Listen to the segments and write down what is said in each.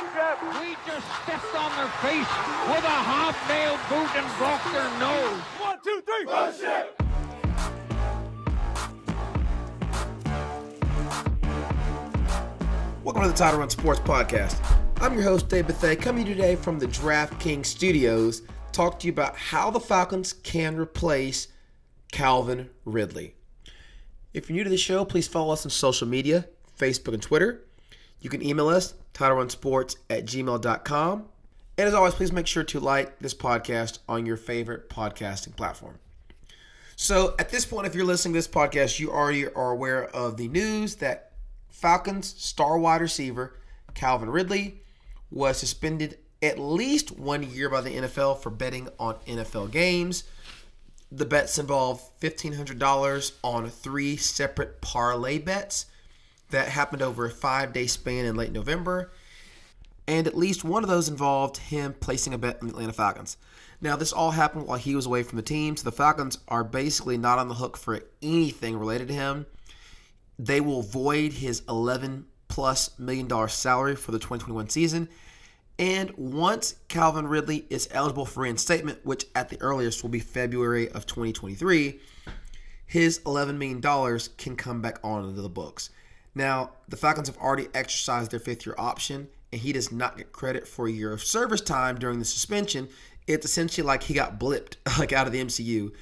We just stepped on their face with a hobnail boot and broke their nose. One, two, three. Bullshit. Welcome to the Title Run Sports Podcast. I'm your host, Dave Bethay, coming to you today from the DraftKings studios, talk to you about how the Falcons can replace Calvin Ridley. If you're new to the show, please follow us on social media, Facebook and Twitter. You can email us, titlerunsports at gmail.com. And as always, please make sure to like this podcast on your favorite podcasting platform. So at this point, if you're listening to this podcast, you already are aware of the news that Falcons star wide receiver Calvin Ridley was suspended at least one year by the NFL for betting on NFL games. The bets involved $1,500 on three separate parlay bets that happened over a five day span in late November. And at least one of those involved him placing a bet on the Atlanta Falcons. Now, this all happened while he was away from the team, so the Falcons are basically not on the hook for anything related to him. They will void his 11 plus million dollar salary for the 2021 season. And once Calvin Ridley is eligible for reinstatement, which at the earliest will be February of 2023, his $11 million can come back onto the books. Now, the Falcons have already exercised their fifth year option, and he does not get credit for a year of service time during the suspension. It's essentially like he got blipped, like out of the MCU.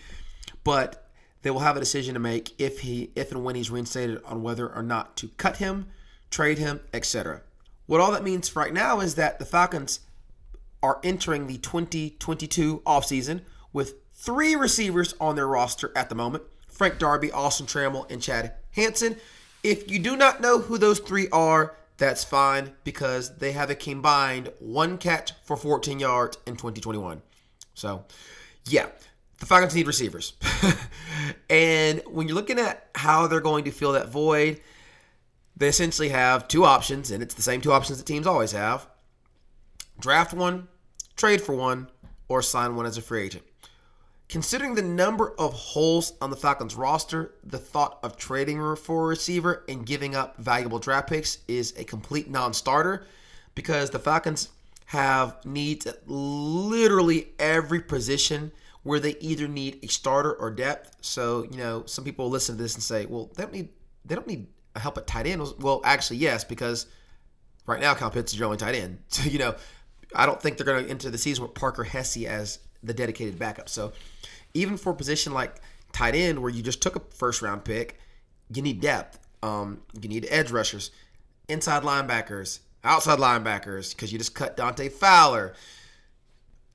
But they will have a decision to make if he, if and when he's reinstated on whether or not to cut him, trade him, etc. What all that means right now is that the Falcons are entering the 2022 offseason with three receivers on their roster at the moment Frank Darby, Austin Trammell, and Chad Hansen. If you do not know who those three are, that's fine because they have a combined one catch for 14 yards in 2021. So, yeah, the Falcons need receivers. and when you're looking at how they're going to fill that void, they essentially have two options, and it's the same two options that teams always have draft one, trade for one, or sign one as a free agent. Considering the number of holes on the Falcons roster, the thought of trading for a receiver and giving up valuable draft picks is a complete non starter because the Falcons have needs at literally every position where they either need a starter or depth. So, you know, some people listen to this and say, well, they don't need they don't need help at tight end. Well, actually, yes, because right now Kyle Pitts is your only tight end. So, you know, I don't think they're going to enter the season with Parker Hesse as the dedicated backup. So even for a position like tight end where you just took a first round pick, you need depth. Um, you need edge rushers, inside linebackers, outside linebackers, because you just cut Dante Fowler.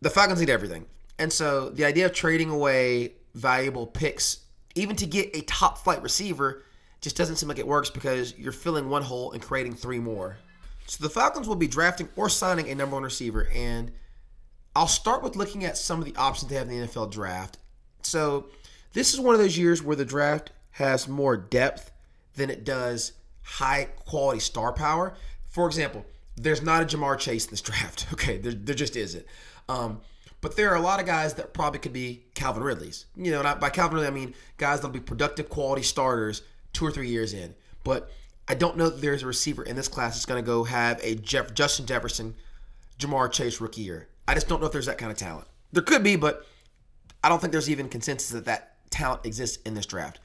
The Falcons need everything. And so the idea of trading away valuable picks, even to get a top flight receiver, just doesn't seem like it works because you're filling one hole and creating three more. So the Falcons will be drafting or signing a number one receiver. And I'll start with looking at some of the options they have in the NFL draft. So this is one of those years where the draft has more depth than it does high quality star power. For example, there's not a Ja'Marr Chase in this draft. Okay, there, there just isn't. Um, but there are a lot of guys that probably could be Calvin Ridley's. You know, not by Calvin Ridley, I mean guys that'll be productive quality starters two or three years in. But I don't know that there's a receiver in this class that's going to go have a Jeff, Justin Jefferson, Ja'Marr Chase rookie year. I just don't know if there's that kind of talent. There could be, but I don't think there's even consensus that that talent exists in this draft.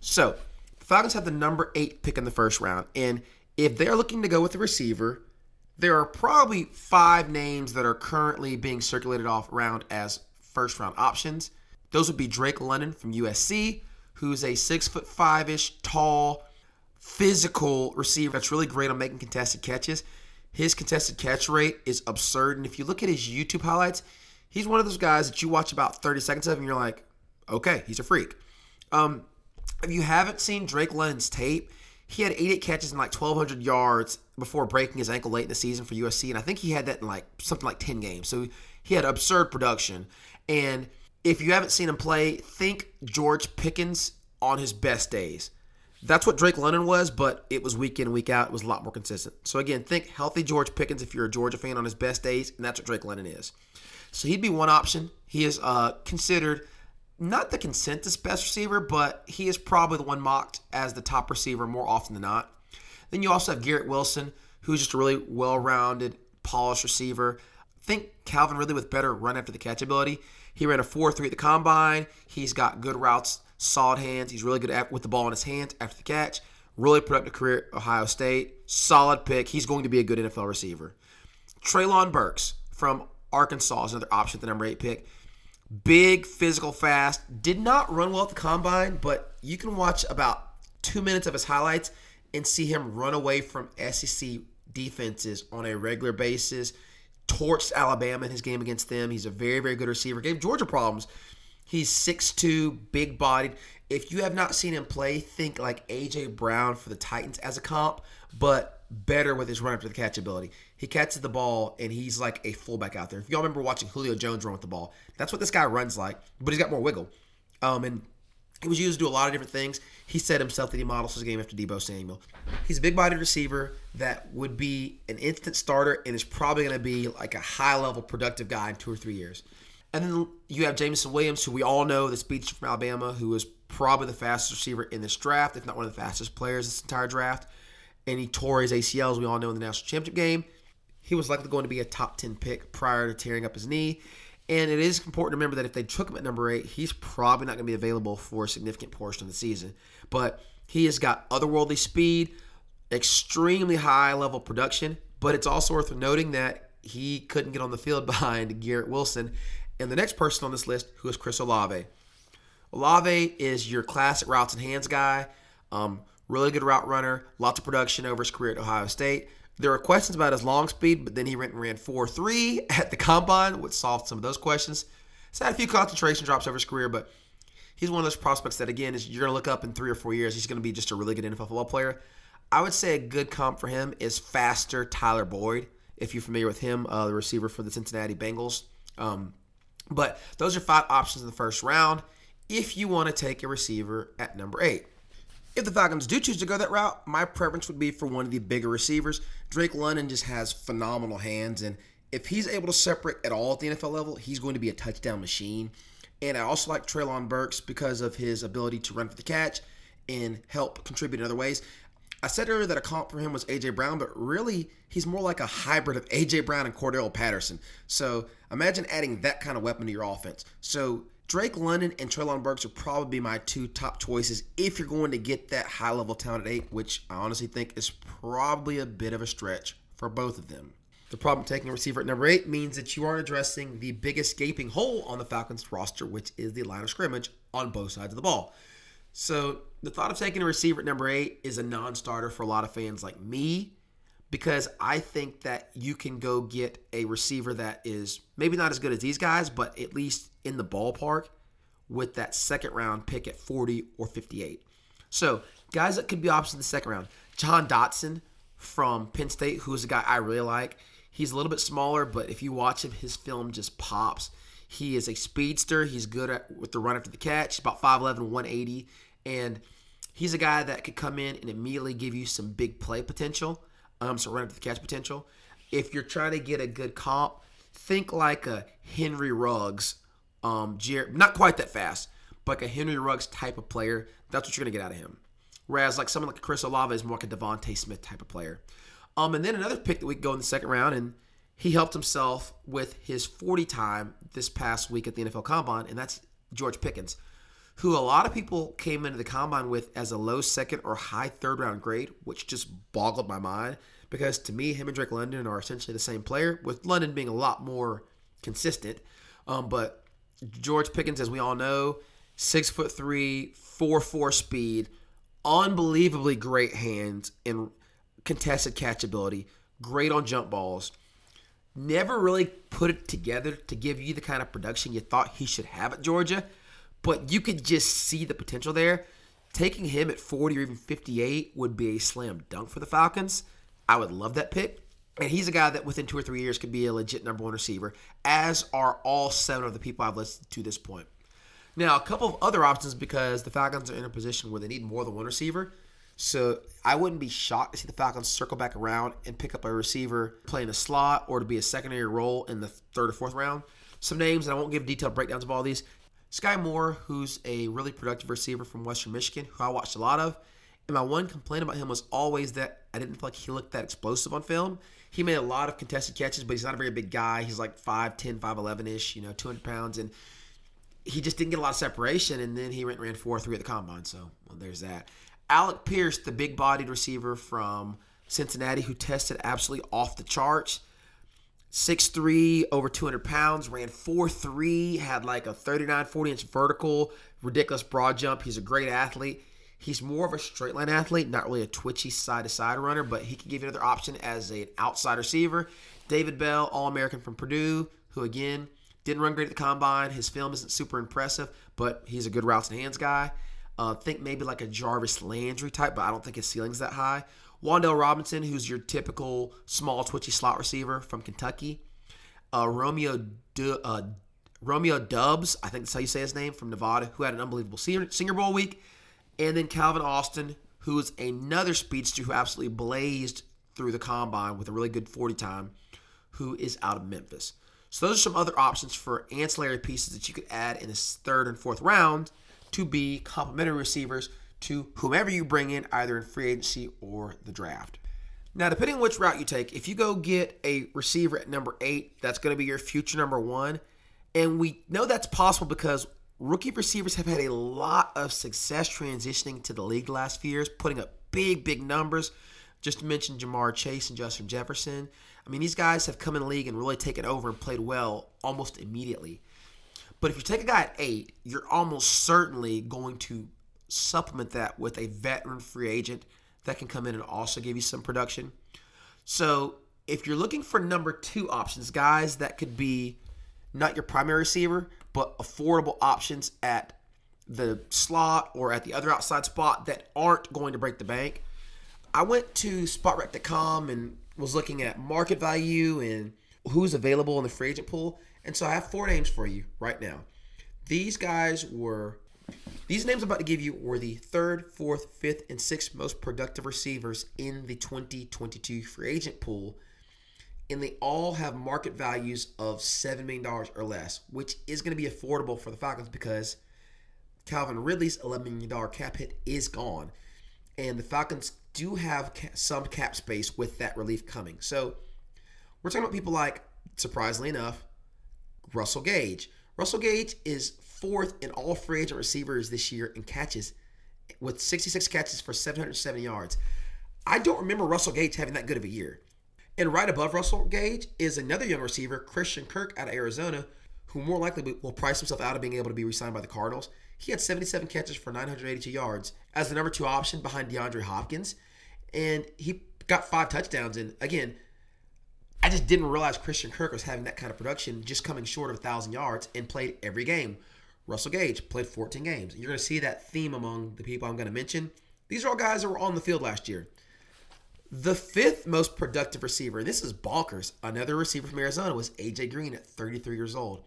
So the Falcons have the number eight pick in the first round, and if they're looking to go with a receiver, there are probably five names that are currently being circulated off around as first round options. Those would be Drake London from USC, who's a six foot five ish tall, physical receiver that's really great on making contested catches. His contested catch rate is absurd. And if you look at his YouTube highlights, he's one of those guys that you watch about 30 seconds of and you're like, okay, he's a freak. Um, if you haven't seen Drake London's tape, he had 88 catches and like 1,200 yards before breaking his ankle late in the season for USC. And I think he had that in like something like 10 games. So he had absurd production. And if you haven't seen him play, think George Pickens on his best days. That's what Drake London was, but it was week in, week out. It was a lot more consistent. So again, think healthy George Pickens if you're a Georgia fan on his best days, and that's what Drake London is. So he'd be one option. He is uh, considered not the consensus best receiver, but he is probably the one mocked as the top receiver more often than not. Then you also have Garrett Wilson, who's just a really well-rounded polished receiver. I think Calvin Ridley with better run after the catch ability. He ran a 4 3 at the combine. He's got good routes, solid hands. He's really good at, with the ball in his hands after the catch. Really productive career at Ohio State. Solid pick. He's going to be a good NFL receiver. Treylon Burks from Arkansas is another option at the number eight pick. Big, physical, fast. Did not run well at the combine, but you can watch about two minutes of his highlights and see him run away from SEC defenses on a regular basis. Torched Alabama in his game against them. He's a very, very good receiver. Gave Georgia problems. He's 6'2, big bodied. If you have not seen him play, think like AJ Brown for the Titans as a comp, but better with his run after the catch ability. He catches the ball and he's like a fullback out there. If y'all remember watching Julio Jones run with the ball, that's what this guy runs like, but he's got more wiggle. Um, and he was used to do a lot of different things. He said himself that he models his game after Deebo Samuel. He's a big bodied receiver that would be an instant starter and is probably going to be like a high level productive guy in two or three years. And then you have Jameson Williams, who we all know, the speedster from Alabama, who is probably the fastest receiver in this draft, if not one of the fastest players this entire draft. And he tore his ACL, as we all know, in the national championship game. He was likely going to be a top 10 pick prior to tearing up his knee. And it is important to remember that if they took him at number eight, he's probably not going to be available for a significant portion of the season. But he has got otherworldly speed, extremely high level production. But it's also worth noting that he couldn't get on the field behind Garrett Wilson. And the next person on this list, who is Chris Olave. Olave is your classic routes and hands guy. Um, really good route runner, lots of production over his career at Ohio State. There are questions about his long speed, but then he ran, ran 4 3 at the combine, which solved some of those questions. He's had a few concentration drops over his career, but he's one of those prospects that, again, is you're going to look up in three or four years. He's going to be just a really good NFL football player. I would say a good comp for him is faster Tyler Boyd, if you're familiar with him, uh, the receiver for the Cincinnati Bengals. Um, but those are five options in the first round if you want to take a receiver at number eight. If the Falcons do choose to go that route, my preference would be for one of the bigger receivers. Drake London just has phenomenal hands, and if he's able to separate at all at the NFL level, he's going to be a touchdown machine. And I also like Treylon Burks because of his ability to run for the catch and help contribute in other ways. I said earlier that a comp for him was AJ Brown, but really he's more like a hybrid of AJ Brown and Cordarrelle Patterson. So imagine adding that kind of weapon to your offense. So Drake London and Treylon Burks are probably be my two top choices if you're going to get that high level talent at eight, which I honestly think is probably a bit of a stretch for both of them. The problem taking a receiver at number eight means that you aren't addressing the biggest gaping hole on the Falcons roster, which is the line of scrimmage on both sides of the ball. So the thought of taking a receiver at number eight is a non-starter for a lot of fans like me because I think that you can go get a receiver that is maybe not as good as these guys, but at least in the ballpark with that second round pick at 40 or 58. So, guys that could be options in the second round. Jahan Dotson from Penn State, who's a guy I really like. He's a little bit smaller, but if you watch him, his film just pops. He is a speedster. He's good at with the run after the catch. About 5'11, 180. And he's a guy that could come in and immediately give you some big play potential um, to the catch potential. If you're trying to get a good comp, think like a Henry Ruggs, um, Jer- not quite that fast, but like a Henry Ruggs type of player. That's what you're gonna get out of him. Whereas like someone like Chris Olave is more like a DeVonta Smith type of player. Um, and then another pick that we go in the second round, and he helped himself with his 40 time this past week at the NFL Combine, and that's George Pickens, who a lot of people came into the Combine with as a low second or high third round grade, which just boggled my mind because to me, him and Drake London are essentially the same player, with London being a lot more consistent. Um, but George Pickens, as we all know, six foot three, four four speed, unbelievably great hands and contested catchability, great on jump balls. Never really put it together to give you the kind of production you thought he should have at Georgia, but you could just see the potential there. Taking him at 40 or even 58 would be a slam dunk for the Falcons. I would love that pick. And he's a guy that within two or three years could be a legit number one receiver, as are all seven of the people I've listed to this point. Now, a couple of other options because the Falcons are in a position where they need more than one receiver. So I wouldn't be shocked to see the Falcons circle back around and pick up a receiver playing a slot or to be a secondary role in the third or fourth round. Some names, and I won't give detailed breakdowns of all these. Sky Moore, who's a really productive receiver from Western Michigan, who I watched a lot of. And my one complaint about him was always that I didn't feel like he looked that explosive on film. He made a lot of contested catches, but he's not a very big guy. He's like 5'10, 5'11 ish, you know, 200 pounds. And he just didn't get a lot of separation. And then he went ran 4 3 at the combine. So, well, there's that. Alec Pierce, the big bodied receiver from Cincinnati, who tested absolutely off the charts. 6'3, over 200 pounds, ran 4'3, had like a 39, 40 inch vertical, ridiculous broad jump. He's a great athlete. He's more of a straight line athlete, not really a twitchy side to side runner, but he can give you another option as an outside receiver. David Bell, All American from Purdue, who again didn't run great at the combine. His film isn't super impressive, but he's a good routes and hands guy. Uh, think maybe like a Jarvis Landry type, but I don't think his ceiling's that high. Wan'Dale Robinson, who's your typical small, twitchy slot receiver from Kentucky. Uh, Romeo du- uh, Romeo Doubs, I think that's how you say his name, from Nevada, who had an unbelievable Senior Bowl week. And then Calvin Austin, who is another speedster who absolutely blazed through the combine with a really good 40 time, who is out of Memphis. So those are some other options for ancillary pieces that you could add in this third and fourth round to be complementary receivers to whomever you bring in, either in free agency or the draft. Now, depending on which route you take, if you go get a receiver at number eight, that's going to be your future number one. And we know that's possible because rookie receivers have had a lot of success transitioning to the league the last few years, putting up big, big numbers. Just to mention Ja'Marr Chase and Justin Jefferson. I mean, these guys have come in the league and really taken over and played well almost immediately. But if you take a guy at eight, you're almost certainly going to supplement that with a veteran free agent that can come in and also give you some production. So if you're looking for number two options, guys that could be not your primary receiver, but affordable options at the slot or at the other outside spot that aren't going to break the bank. I went to spotrac.com and was looking at market value and who's available in the free agent pool. And so I have four names for you right now. These guys were these names I'm about to give you were the third, fourth, fifth, and sixth most productive receivers in the 2022 free agent pool. And they all have market values of $7 million or less, which is going to be affordable for the Falcons because Calvin Ridley's $11 million cap hit is gone. And the Falcons do have some cap space with that relief coming. So we're talking about people like, surprisingly enough, Russell Gage. Russell Gage is fourth in all free agent receivers this year in catches with 66 catches for 770 yards. I don't remember Russell Gage having that good of a year. And right above Russell Gage is another young receiver, Christian Kirk out of Arizona, who more likely will price himself out of being able to be re-signed by the Cardinals. He had 77 catches for 982 yards as the number two option behind DeAndre Hopkins. And he got five touchdowns. And again, I just didn't realize Christian Kirk was having that kind of production, just coming short of 1,000 yards and played every game. Russell Gage played 14 games. You're going to see that theme among the people I'm going to mention. These are all guys that were on the field last year. The fifth most productive receiver, and this is bonkers, another receiver from Arizona was AJ Green at 33 years old.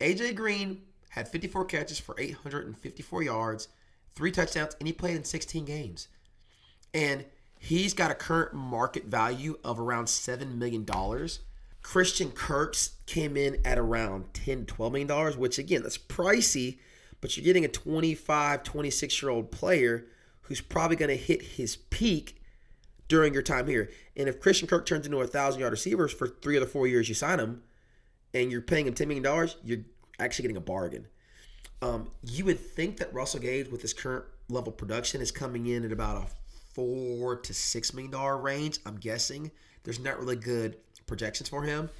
AJ Green had 54 catches for 854 yards, three touchdowns, and he played in 16 games. And he's got a current market value of around $7 million. Christian Kirk's came in at around 10 12 million dollars, which again, that's pricey, but you're getting a 25, 26 year old player who's probably going to hit his peak during your time here. And if Christian Kirk turns into a thousand yard receiver for three or the four years you sign him, and you're paying him $10 million, you're actually getting a bargain. Um, you would think that Russell Gage, with his current level production, is coming in at about a four to six million dollar range. I'm guessing there's not really good projections for him.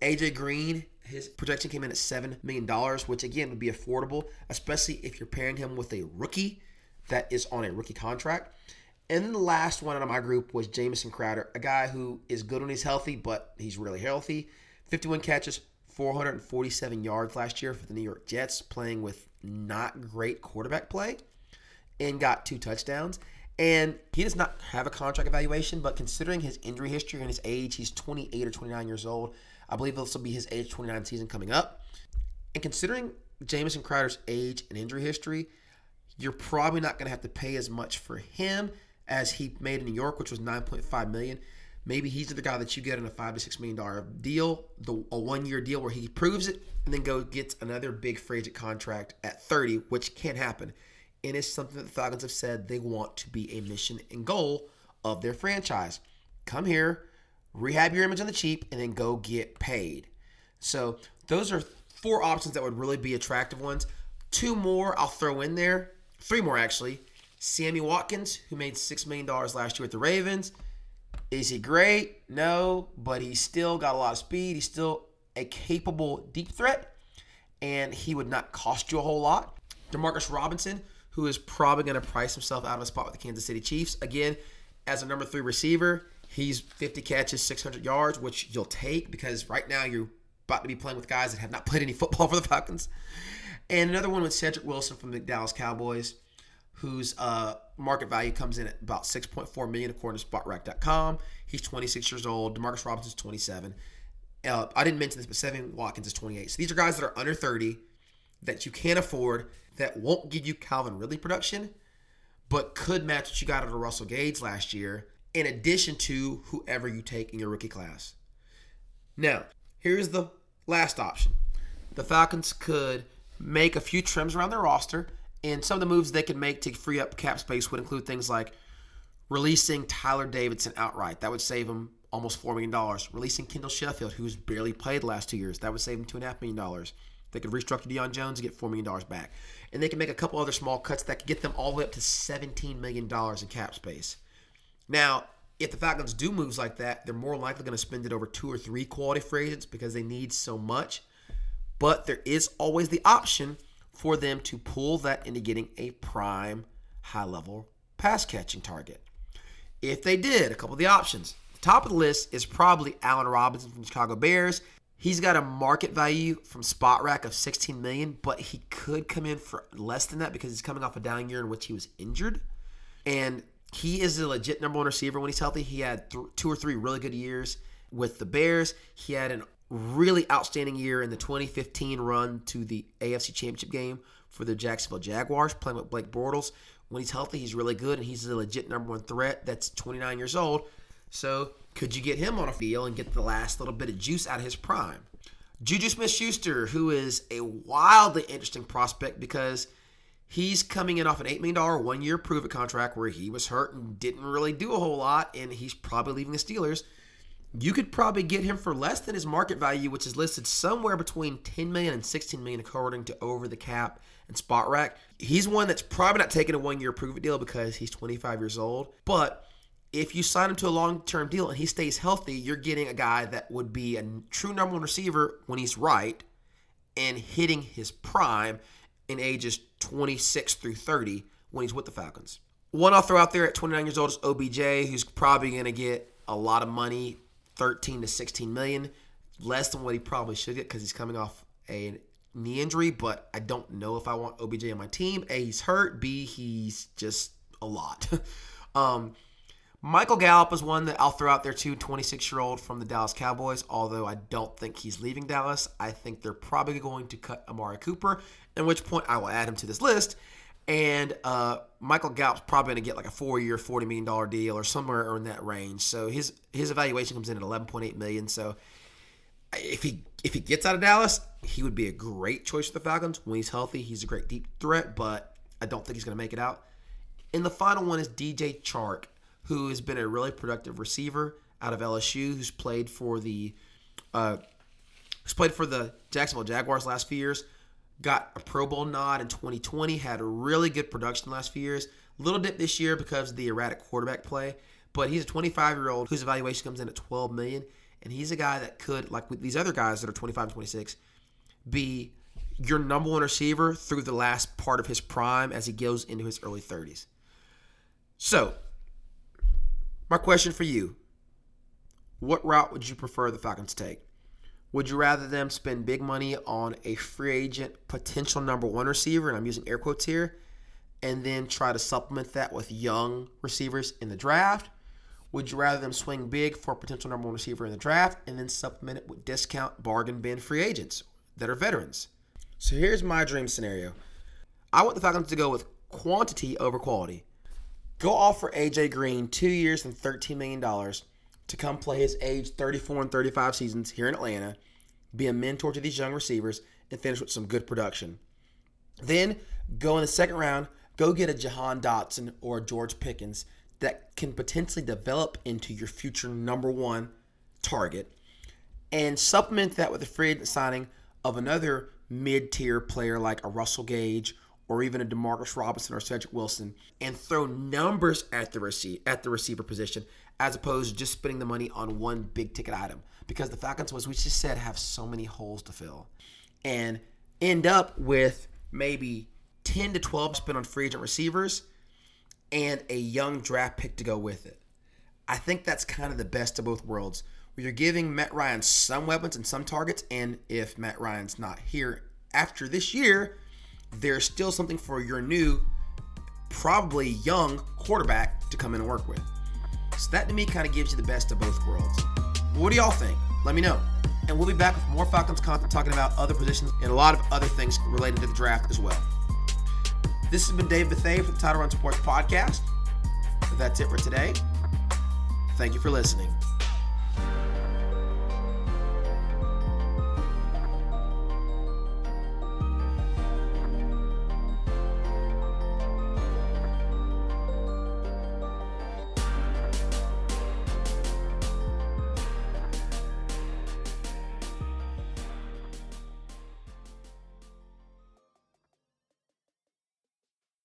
AJ Green, his projection came in at $7 million, which again would be affordable, especially if you're pairing him with a rookie that is on a rookie contract. And then the last one out of my group was Jamison Crowder, a guy who is good when he's healthy, but he's really healthy. 51 catches, 447 yards last year for the New York Jets, playing with not great quarterback play, and got two touchdowns. And he does not have a contract evaluation, but considering his injury history and his age, he's 28 or 29 years old. I believe this will be his age 29 season coming up. And considering Jamison Crowder's age and injury history, you're probably not going to have to pay as much for him as he made in New York, which was 9.5 million. Maybe he's the guy that you get in a five to six million dollar deal, the a one year deal where he proves it and then go gets another big free agent contract at 30, which can't happen and it's something that the Falcons have said they want to be a mission and goal of their franchise. Come here, rehab your image on the cheap, and then go get paid. So those are four options that would really be attractive ones. Two more I'll throw in there. Three more actually. Sammy Watkins, who made $6 million last year with the Ravens. Is he great? No, but he's still got a lot of speed. He's still a capable deep threat, and he would not cost you a whole lot. Demarcus Robinson, who is probably going to price himself out of a spot with the Kansas City Chiefs. Again, as a number three receiver, he's 50 catches, 600 yards, which you'll take because right now you're about to be playing with guys that have not played any football for the Falcons. And another one with Cedric Wilson from the Dallas Cowboys, whose uh, market value comes in at about 6.4 million according to Spotrac.com. He's 26 years old. Demarcus Robinson's 27. Uh, I didn't mention this, but Sammy Watkins is 28. So these are guys that are under 30 that you can't afford that won't give you Calvin Ridley production, but could match what you got out of Russell Gage last year, in addition to whoever you take in your rookie class. Now, here's the last option. The Falcons could make a few trims around their roster, and some of the moves they could make to free up cap space would include things like releasing Tyeler Davison outright. That would save them almost $4 million. Releasing Kendall Sheffield, who's barely played the last two years. That would save them $2.5 million. They could restructure Deion Jones and get $4 million back. And they can make a couple other small cuts that could get them all the way up to $17 million in cap space. Now, if the Falcons do moves like that, they're more likely going to spend it over two or three quality free agents because they need so much. But there is always the option for them to pull that into getting a prime high level pass catching target. If they did, a couple of the options. The top of the list is probably Allen Robinson from Chicago Bears. He's got a market value from Spotrac of 16 million, but he could come in for less than that because he's coming off a down year in which he was injured. And he is a legit number one receiver when he's healthy. He had th- two or three really good years with the Bears. He had a really outstanding year in the 2015 run to the AFC Championship game for the Jacksonville Jaguars, playing with Blake Bortles. When he's healthy, he's really good, and he's a legit number one threat. That's 29 years old. So could you get him on a deal and get the last little bit of juice out of his prime? Juju Smith Schuster, who is a wildly interesting prospect because he's coming in off an $8 million one year prove it contract where he was hurt and didn't really do a whole lot, and he's probably leaving the Steelers. You could probably get him for less than his market value, which is listed somewhere between 10 million and 16 million, according to Over the Cap and Spotrac. He's one that's probably not taking a one year prove it deal because he's 25 years old. But if you sign him to a long term deal and he stays healthy, you're getting a guy that would be a true number one receiver when he's right and hitting his prime in ages 26 through 30 when he's with the Falcons. One I'll throw out there at 29 years old is OBJ, who's probably going to get a lot of money 13 to 16 million, less than what he probably should get because he's coming off a knee injury. But I don't know if I want OBJ on my team. A, he's hurt. B, he's just a lot. um, Michael Gallup is one that I'll throw out there too, 26 year old from the Dallas Cowboys. Although I don't think he's leaving Dallas, I think they're probably going to cut Amari Cooper. At which point I will add him to this list. And uh, Michael Gallup's probably going to get like a four-year, forty million dollar deal or somewhere in that range. So his his evaluation comes in at eleven point eight million. So if he if he gets out of Dallas, he would be a great choice for the Falcons when he's healthy. He's a great deep threat, but I don't think he's going to make it out. And the final one is DJ Chark, who has been a really productive receiver out of LSU, who's played for the uh, who's played for the Jacksonville Jaguars last few years got a Pro Bowl nod in 2020, had a really good production last few years. Little dip this year because of the erratic quarterback play, but he's a 25 year old whose evaluation comes in at 12 million, and he's a guy that could, like with these other guys that are 25 and 26, be your number one receiver through the last part of his prime as he goes into his early 30s. So, my question for you what route would you prefer the Falcons take? Would you rather them spend big money on a free agent potential number one receiver, and I'm using air quotes here, and then try to supplement that with young receivers in the draft? Would you rather them swing big for a potential number one receiver in the draft and then supplement it with discount bargain bin free agents that are veterans? So here's my dream scenario. I want the Falcons to go with quantity over quality. Go offer AJ Green two years and $13 million to come play his age 34 and 35 seasons here in Atlanta, be a mentor to these young receivers, and finish with some good production. Then go in the second round, go get a Jahan Dotson or a George Pickens that can potentially develop into your future number one target and supplement that with a free agent signing of another mid-tier player like a Russell Gage or even a Demarcus Robinson or Cedric Wilson and throw numbers at the receive at the receiver position as opposed to just spending the money on one big ticket item because the Falcons, as we just said, have so many holes to fill and end up with maybe 10 to 12 spent on free agent receivers and a young draft pick to go with it. I think that's kind of the best of both worlds. Where you're giving Matt Ryan some weapons and some targets, and if Matt Ryan's not here after this year, there's still something for your new, probably young quarterback to come in and work with. So that to me kind of gives you the best of both worlds. What do y'all think? Let me know. And we'll be back with more Falcons content talking about other positions and a lot of other things related to the draft as well. This has been Dave Bethay for the Title Run Sports Podcast. That's it for today. Thank you for listening.